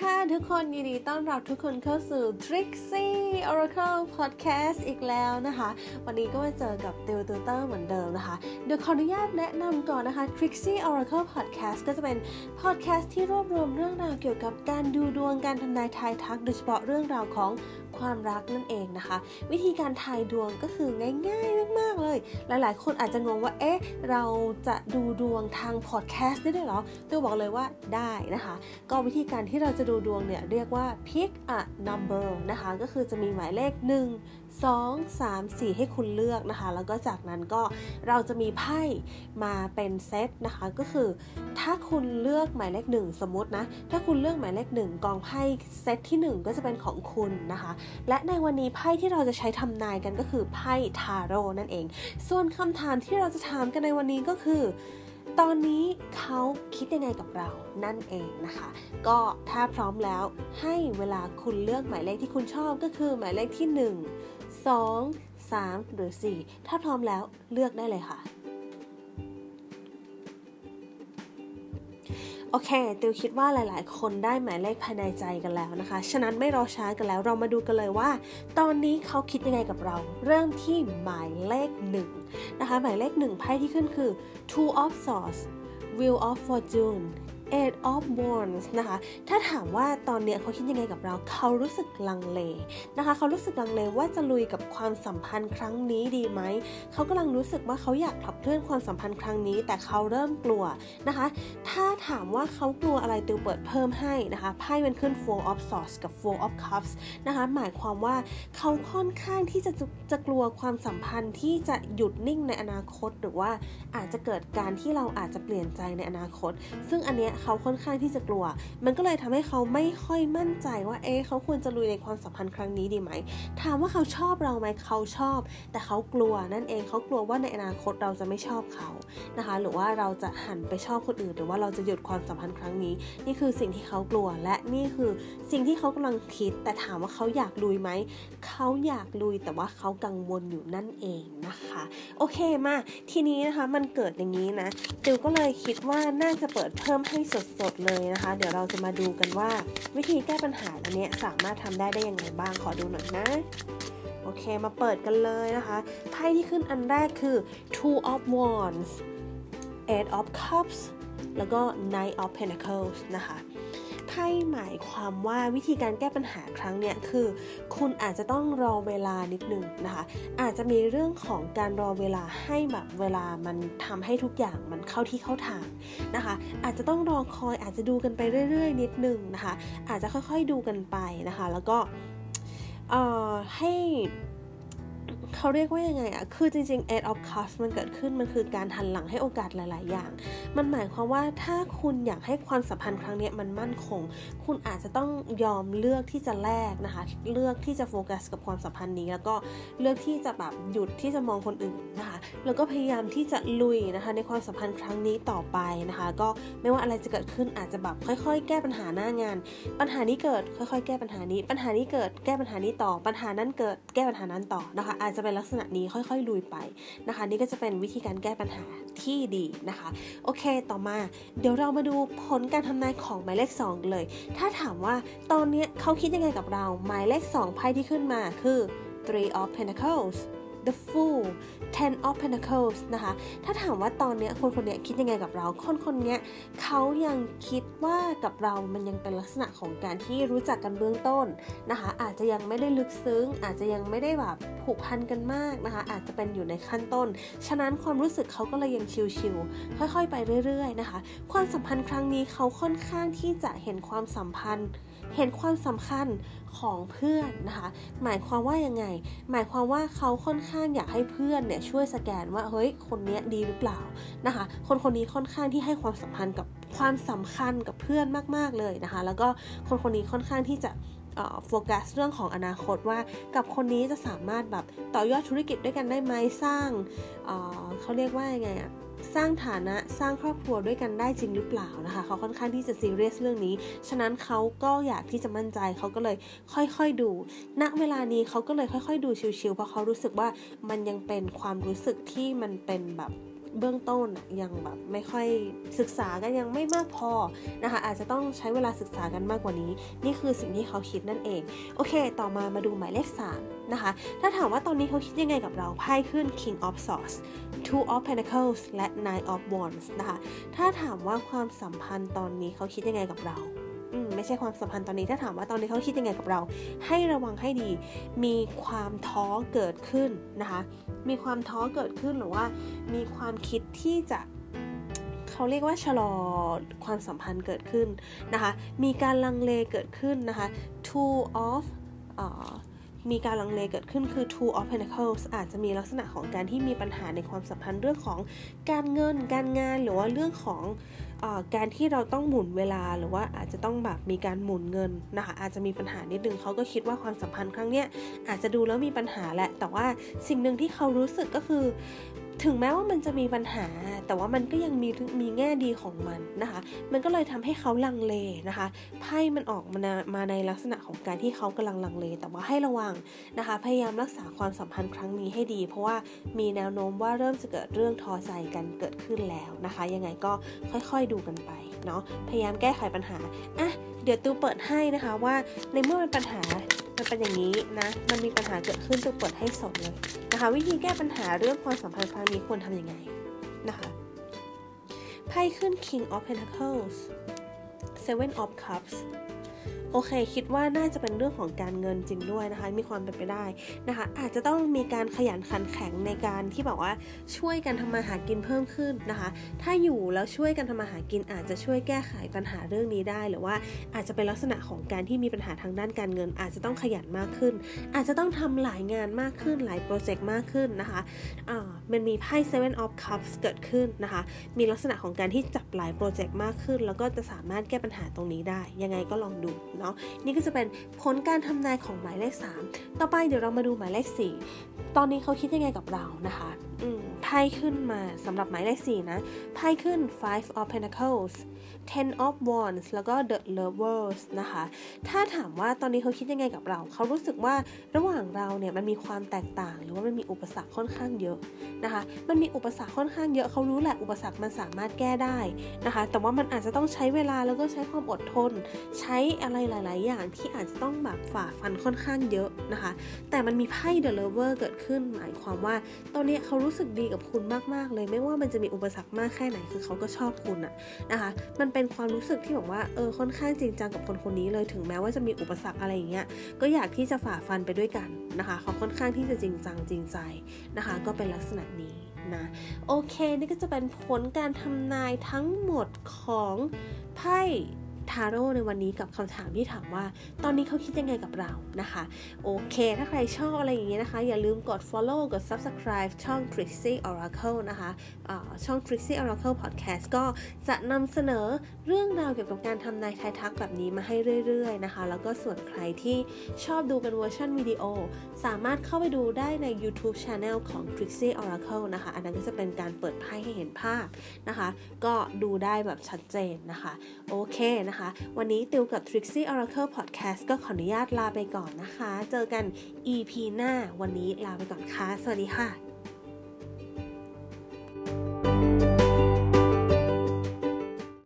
ค่ะทุกคนยินดีต้อนรับทุกคนเข้าสู่ Trixie Oracle Podcast อีกแล้วนะคะ วันนี้ก็มาเจอกับติวตูเตอร์เหมือนเดิมนะคะ เดี๋ยวขออนุญาตแนะนำก่อนนะคะ Trixie Oracle Podcast ก็จะเป็น podcast ที่รวบรวมเรื่องราวเกี่ยวกับการดูดวงการทำนายทายทักโดยเฉพาะเรื่องราวของ ความรักนั่นเองนะคะ วิธีการทายดวงก็คือง่ายๆมากๆเลย หลายๆ คนอาจจะงงว่าเอ๊ะเราจะดูดวงทางพอดแคสต์ได้ด้วยเหรอตัวบอกเลยว่าได้นะคะ ก็วิธีการที่เราจะดูดวงเนี่ยเรียกว่า pick a number นะคะก็คือจะมีหมายเลข 1 2 3 4 ให้คุณเลือกนะคะ แล้วก็จากนั้นก็เราจะมีไพ่มาเป็นเซตนะคะก็คือ ถ้าคุณเลือกหมายเลข 1 สมมตินะถ้าคุณเลือกหมายเลข 1 กองไพ่เซตที่ 1 ก็จะเป็นของคุณนะคะและในวันนี้ไพ่ที่เราจะใช้ทำนายกันก็คือไพ่ทาโร่นั่นเอง ส่วนคำถามที่เราจะถามกันในวันนี้ก็คือ ตอนนี้เขาคิดยังไงกับเรานั่นเองนะคะ ก็ถ้าพร้อมแล้วให้เวลาคุณเลือกหมายเลขที่คุณชอบก็คือหมายเลขที่ 1 2 3 หรือ 4 ถ้าพร้อมแล้วเลือกได้เลยค่ะ โอเคติวคิดว่าหลาย ๆ คนได้หมายเลขภายในใจกันแล้วนะคะ ฉะนั้นไม่รอช้ากันแล้วเรามาดูกันเลยว่า ตอนนี้เขาคิดยังไงกับเรา เริ่มที่หมายเลขหนึ่งนะคะหมายเลขหนึ่งไพ่ที่ขึ้นคือ two of swords wheel of fortune eight of wands นะคะ ถ้าถามว่าตอนเนี้ยเขาคิดยังไงกับเรา เขารู้สึกลังเลนะคะ เขารู้สึกลังเลว่าจะลุยกับความสัมพันธ์ครั้งนี้ดีไหม เขากำลังรู้สึกว่าเขาอยากขับเคลื่อนความสัมพันธ์ครั้งนี้ แต่เขาเริ่มกลัวนะคะ ถ้าถามว่าเขากลัวอะไรติวเปิดเพิ่มให้นะคะ ไพ่มันขึ้น four of swords กับ four of cups นะคะ หมายความว่าเขาค่อนข้างที่จะจะจะกลัวความสัมพันธ์ที่จะหยุดนิ่งในอนาคต หรือว่าอาจจะเกิดการที่เราอาจจะเปลี่ยนใจในอนาคต ซึ่งอันเนี้ยเขาค่อนข้างที่จะกลัว มันก็เลยทำให้เขาไม่ค่อยมั่นใจว่าเอ๊ะเขาควรจะลุยในความสัมพันธ์ครั้งนี้ดีไหม ถามว่าเขาชอบเราไหมเขาชอบ แต่เขากลัวนั่นเองเขากลัวว่าในอนาคตเราจะไม่ชอบเขานะคะ หรือว่าเราจะหันไปชอบคนอื่น หรือว่าเราจะหยุดความสัมพันธ์ครั้งนี้ นี่คือสิ่งที่เขากลัวและนี่คือสิ่งที่เขากำลังคิด แต่ถามว่าเขาอยากลุยไหมเขาอยากลุยแต่ว่าเขากังวลอยู่นั่นเองนะคะ โอเคมาทีนี้นะคะมันเกิดอย่างนี้นะติวก็เลยคิดว่าน่าจะเปิดเพิ่มให้สดๆเลยนะคะ เดี๋ยวเราจะมาดูกันว่า วิธีแก้ปัญหาอันนี้สามารถทำได้ได้ยังไงบ้างขอดูหน่อยนะโอเคมาเปิดกันเลยนะคะไพ่ที่ขึ้นอันแรกคือ two of wands eight of cups แล้วก็ nine of pentacles นะคะ ไพ่หมายความว่าวิธีการแก้ปัญหาครั้งเนี้ยคือ คุณอาจจะต้องรอเวลานิดนึงนะคะ อาจจะมีเรื่องของการรอเวลาให้แบบเวลามันทำให้ทุกอย่างมันเข้าที่เข้าทางนะคะ อาจจะต้องรอคอยอาจจะดูกันไปเรื่อย ๆ นิดนึงนะคะ อาจจะค่อยๆดูกันไปนะคะ แล้วก็เอ่อให้ เขาเรียกว่ายังไงอะคือจริงๆ eight of cups มันเกิดขึ้นมันคือการหันหลังให้โอกาสหลาย ๆ อย่าง มันหมายความว่าถ้าคุณอยากให้ความสัมพันธ์ครั้งนี้มันมั่นคง คุณอาจจะต้องยอมเลือกที่จะแลกนะคะ เลือกที่จะโฟกัสกับความสัมพันธ์นี้ แล้วก็เลือกที่จะแบบหยุดที่จะมองคนอื่นนะคะ แล้วก็พยายามที่จะลุยนะคะ ในความสัมพันธ์ครั้งนี้ต่อไปนะคะ ก็ไม่ว่าอะไรจะเกิดขึ้นอาจจะแบบค่อย ๆ แก้ปัญหาหน้างาน ปัญหานี้เกิดค่อย ๆ แก้ปัญหานี้ ปัญหานี้เกิดแก้ปัญหานี้ต่อ ปัญหานั้นเกิดแก้ปัญหานั้นต่อนะคะ อาจจะเป็นลักษณะนี้ค่อยๆลุยไปนะคะ นี่ก็จะเป็นวิธีการแก้ปัญหาที่ดีนะคะ โอเคต่อมา เดี๋ยวเรามาดูผลการทำนายของหมายเลข 2 เลย ถ้าถามว่าตอนนี้เขาคิดยังไงกับเราหมายเลข 2 ไพ่ที่ขึ้นมาคือ three of pentacles the fool ten of pentacles นะคะ ถ้าถามว่าตอนเนี้ยคนคนนี้คิดยังไงกับเรา คนคนนี้เขายังคิดว่ากับเรามันยังเป็นลักษณะของการที่รู้จักกันเบื้องต้นนะคะ อาจจะยังไม่ได้ลึกซึ้ง อาจจะยังไม่ได้แบบผูกพันกันมากนะคะ อาจจะเป็นอยู่ในขั้นต้น ฉะนั้นความรู้สึกเขาก็เลยยังชิวๆค่อยๆ ไปเรื่อยๆนะคะ ความสัมพันธ์ครั้งนี้เขาค่อนข้างที่จะเห็นความสัมพันธ์ เห็นความสำคัญของเพื่อนนะคะ หมายความว่ายังไง หมายความว่าเขาค่อนข้างอยากให้เพื่อนเนี่ยช่วยสแกนว่าเฮ้ยคนนี้ดีหรือเปล่านะคะ คนคนนี้ค่อนข้างที่ให้ความสัมพันธ์กับความสำคัญกับเพื่อนมาก ๆเลยนะคะ แล้วก็คนคนนี้ค่อนข้างที่จะ โฟกัสเรื่องของอนาคตว่ากับคนนี้จะสามารถแบบต่อยอดธุรกิจด้วยกันได้ไหมสร้างเเขาเรียกว่ายังไงอะสร้างฐานะสร้างครอบครัวด้วยกันได้จริงหรือเปล่านะคะ เขาค่อนข้างที่จะซีเรียสเรื่องนี้ ฉะนั้นเขาก็อยากที่จะมั่นใจเขาก็เลยค่อยๆดู ณเวลานี้เขาก็เลยค่อย ๆ ดูชิวๆเพราะเขารู้สึกว่ามันยังเป็นความรู้สึกที่มันเป็นแบบ เบื้องต้นยังแบบไม่ค่อยศึกษากันยังไม่มากพอนะคะ อาจจะต้องใช้เวลาศึกษากันมากกว่านี้ นี่คือสิ่งที่เขาคิดนั่นเอง โอเค ต่อมามาดูหมายเลข3นะคะ ถ้าถามว่าตอนนี้เขาคิดยังไงกับเราไพ่ขึ้น King of Swords Two of Pentacles และ Nine of Wands นะคะ ถ้าถามว่าความสัมพันธ์ตอนนี้เขาคิดยังไงกับเรา ไม่ใช่ความสัมพันธ์ตอนนี้ ถ้าถามว่าตอนนี้เขาคิดยังไงกับเรา ให้ระวังให้ดี มีความท้อเกิดขึ้นนะคะ มีความท้อเกิดขึ้นหรือว่า มีความคิดที่จะเขาเรียกว่าชะลอความสัมพันธ์เกิดขึ้นนะคะ มีการลังเลเกิดขึ้นนะคะ two of มีการลังเลเกิดขึ้นคือ two of pentacles อาจจะมีลักษณะของการที่มีปัญหาในความสัมพันธ์เรื่องของการเงิน การงานหรือว่าเรื่องของอการที่เราต้องหมุนเวลาหรือว่าอาจจะต้องแบบมีการหมุนเงินนะคะอาจจะมีปัญหานิดนึงเขาก็คิดว่าความสัมพันธ์ครั้งเนี้ยอาจจะดูแล้วมีปัญหาแหละแต่ว่าสิ่งหนึ่งที่เขารู้สึกก็คือถึงแม้ว่ามันจะมีปัญหา แต่ว่ามันก็ยังมีมีแง่ดีของมันนะคะ มันก็เลยทำให้เขาลังเลนะคะไพ่มันออกมามาในลักษณะของการที่เขากำลังลังเล แต่ว่าให้ระวังนะคะ พยายามรักษาความสัมพันธ์ครั้งนี้ให้ดี เพราะว่ามีแนวโน้มว่าเริ่มจะเกิดเรื่องทอใจกันเกิดขึ้นแล้วนะคะ ยังไงก็ค่อยๆดูกันไปเนาะพยายามแก้ไขปัญหาอะเดี๋ยวตูเปิดให้นะคะว่าในเมื่อมันปัญหา มันเป็นอย่างนี้นะ มันมีปัญหาเกิดขึ้นจะเปิดให้สดเลยนะคะ วิธีแก้ปัญหาเรื่องความสัมพันธ์ครั้งนี้ควรทำยังไงนะคะไพ่ขึ้น King of Pentacles Seven of Cups โอเค คิดว่าน่าจะเป็นเรื่องของการเงินจริงด้วยนะคะ มีความเป็นไปได้นะคะ อาจจะต้องมีการขยันขันแข็งในการที่แบบว่าช่วยกันทำมาหากินเพิ่มขึ้นนะคะ ถ้าอยู่แล้วช่วยกันทำมาหากิน อาจจะช่วยแก้ไขปัญหาเรื่องนี้ได้ หรือว่าอาจจะเป็นลักษณะของการที่มีปัญหาทางด้านการเงิน อาจจะต้องขยันมากขึ้น อาจจะต้องทำหลายงานมากขึ้นหลายโปรเจกต์มากขึ้นนะคะอ่ามันมีไพ่ Seven of Cups เกิดขึ้นนะคะ มีลักษณะของการที่จับหลายโปรเจกต์มากขึ้น แล้วก็จะสามารถแก้ปัญหาตรงนี้ได้ ยังไงก็ลองดูเนาะนี่ก็จะเป็นผลการทำนายของหมายเลข 3 ต่อไปเดี๋ยวเรามาดูหมายเลข 4 ตอนนี้เขาคิดยังไงกับเรานะคะไพ่ขึ้นมาสำหรับหมายเลข 4 นะไพ่ขึ้น five of pentacles ten of wands แล้วก็ the lovers นะคะ ถ้าถามว่าตอนนี้เขาคิดยังไงกับเรา เขารู้สึกว่าระหว่างเราเนี่ยมันมีความแตกต่าง หรือว่ามันมีอุปสรรคค่อนข้างเยอะนะคะ มันมีอุปสรรคค่อนข้างเยอะเขารู้แหละอุปสรรคมันสามารถแก้ได้นะคะ แต่ว่ามันอาจจะต้องใช้เวลาแล้วก็ใช้ความอดทน ใช้อะไรหลาย ๆ อย่างที่อาจจะต้องแบบฝ่าฟันค่อนข้างเยอะนะคะ แต่มันมีไพ่ the lover เกิดขึ้น หมายความว่า ตอนนี้เขารู้สึกดีกับคุณมาก ๆ เลย ไม่ว่ามันจะมีอุปสรรคมากแค่ไหนคือเขาก็ชอบคุณอะนะคะ มันเป็นความรู้สึกที่แบบว่าเออค่อนข้างจริงจังกับคนคนนี้เลยถึงแม้ว่าจะมีอุปสรรคอะไรอย่างเงี้ยก็อยากที่จะฝ่าฟันไปด้วยกันนะคะเขาค่อนข้างที่จะจริงจังจริงใจนะคะ ก็เป็นลักษณะนี้นะโอเค นี่ก็จะเป็นผลการทำนายทั้งหมดของไพ่ ทาโร่ในวันนี้กับคำถามที่ถามว่า ตอนนี้เขาคิดยังไงกับเรานะคะ โอเค ถ้าใครชอบอะไรอย่างเงี้ยนะคะ อย่าลืมกด follow กด subscribe ช่อง Trixie Oracle นะคะะช่อง Trixie Oracle Podcast ก็จะนำเสนอเรื่องราวเกี่ยวกับการทำนายทายทักแบบนี้มาให้เรื่อย ๆ นะคะ แล้วก็ส่วนใครที่ชอบดูเป็นเวอร์ชันวิดีโอ สามารถเข้าไปดูได้ใน YouTube Channel ของ Trixie Oracle นะคะ อันนั้นก็จะเป็นการเปิดไพ่ให้เห็นภาพนะคะ ก็ดูได้แบบชัดเจนนะคะ โอเคนะคะวันนี้ติวกับ Trixie Oracle Podcast ก็ขออนุญาตลาไปก่อนนะคะ เจอกัน EP หน้าวันนี้ลาไปก่อนค่ะ สวัสดีค่ะ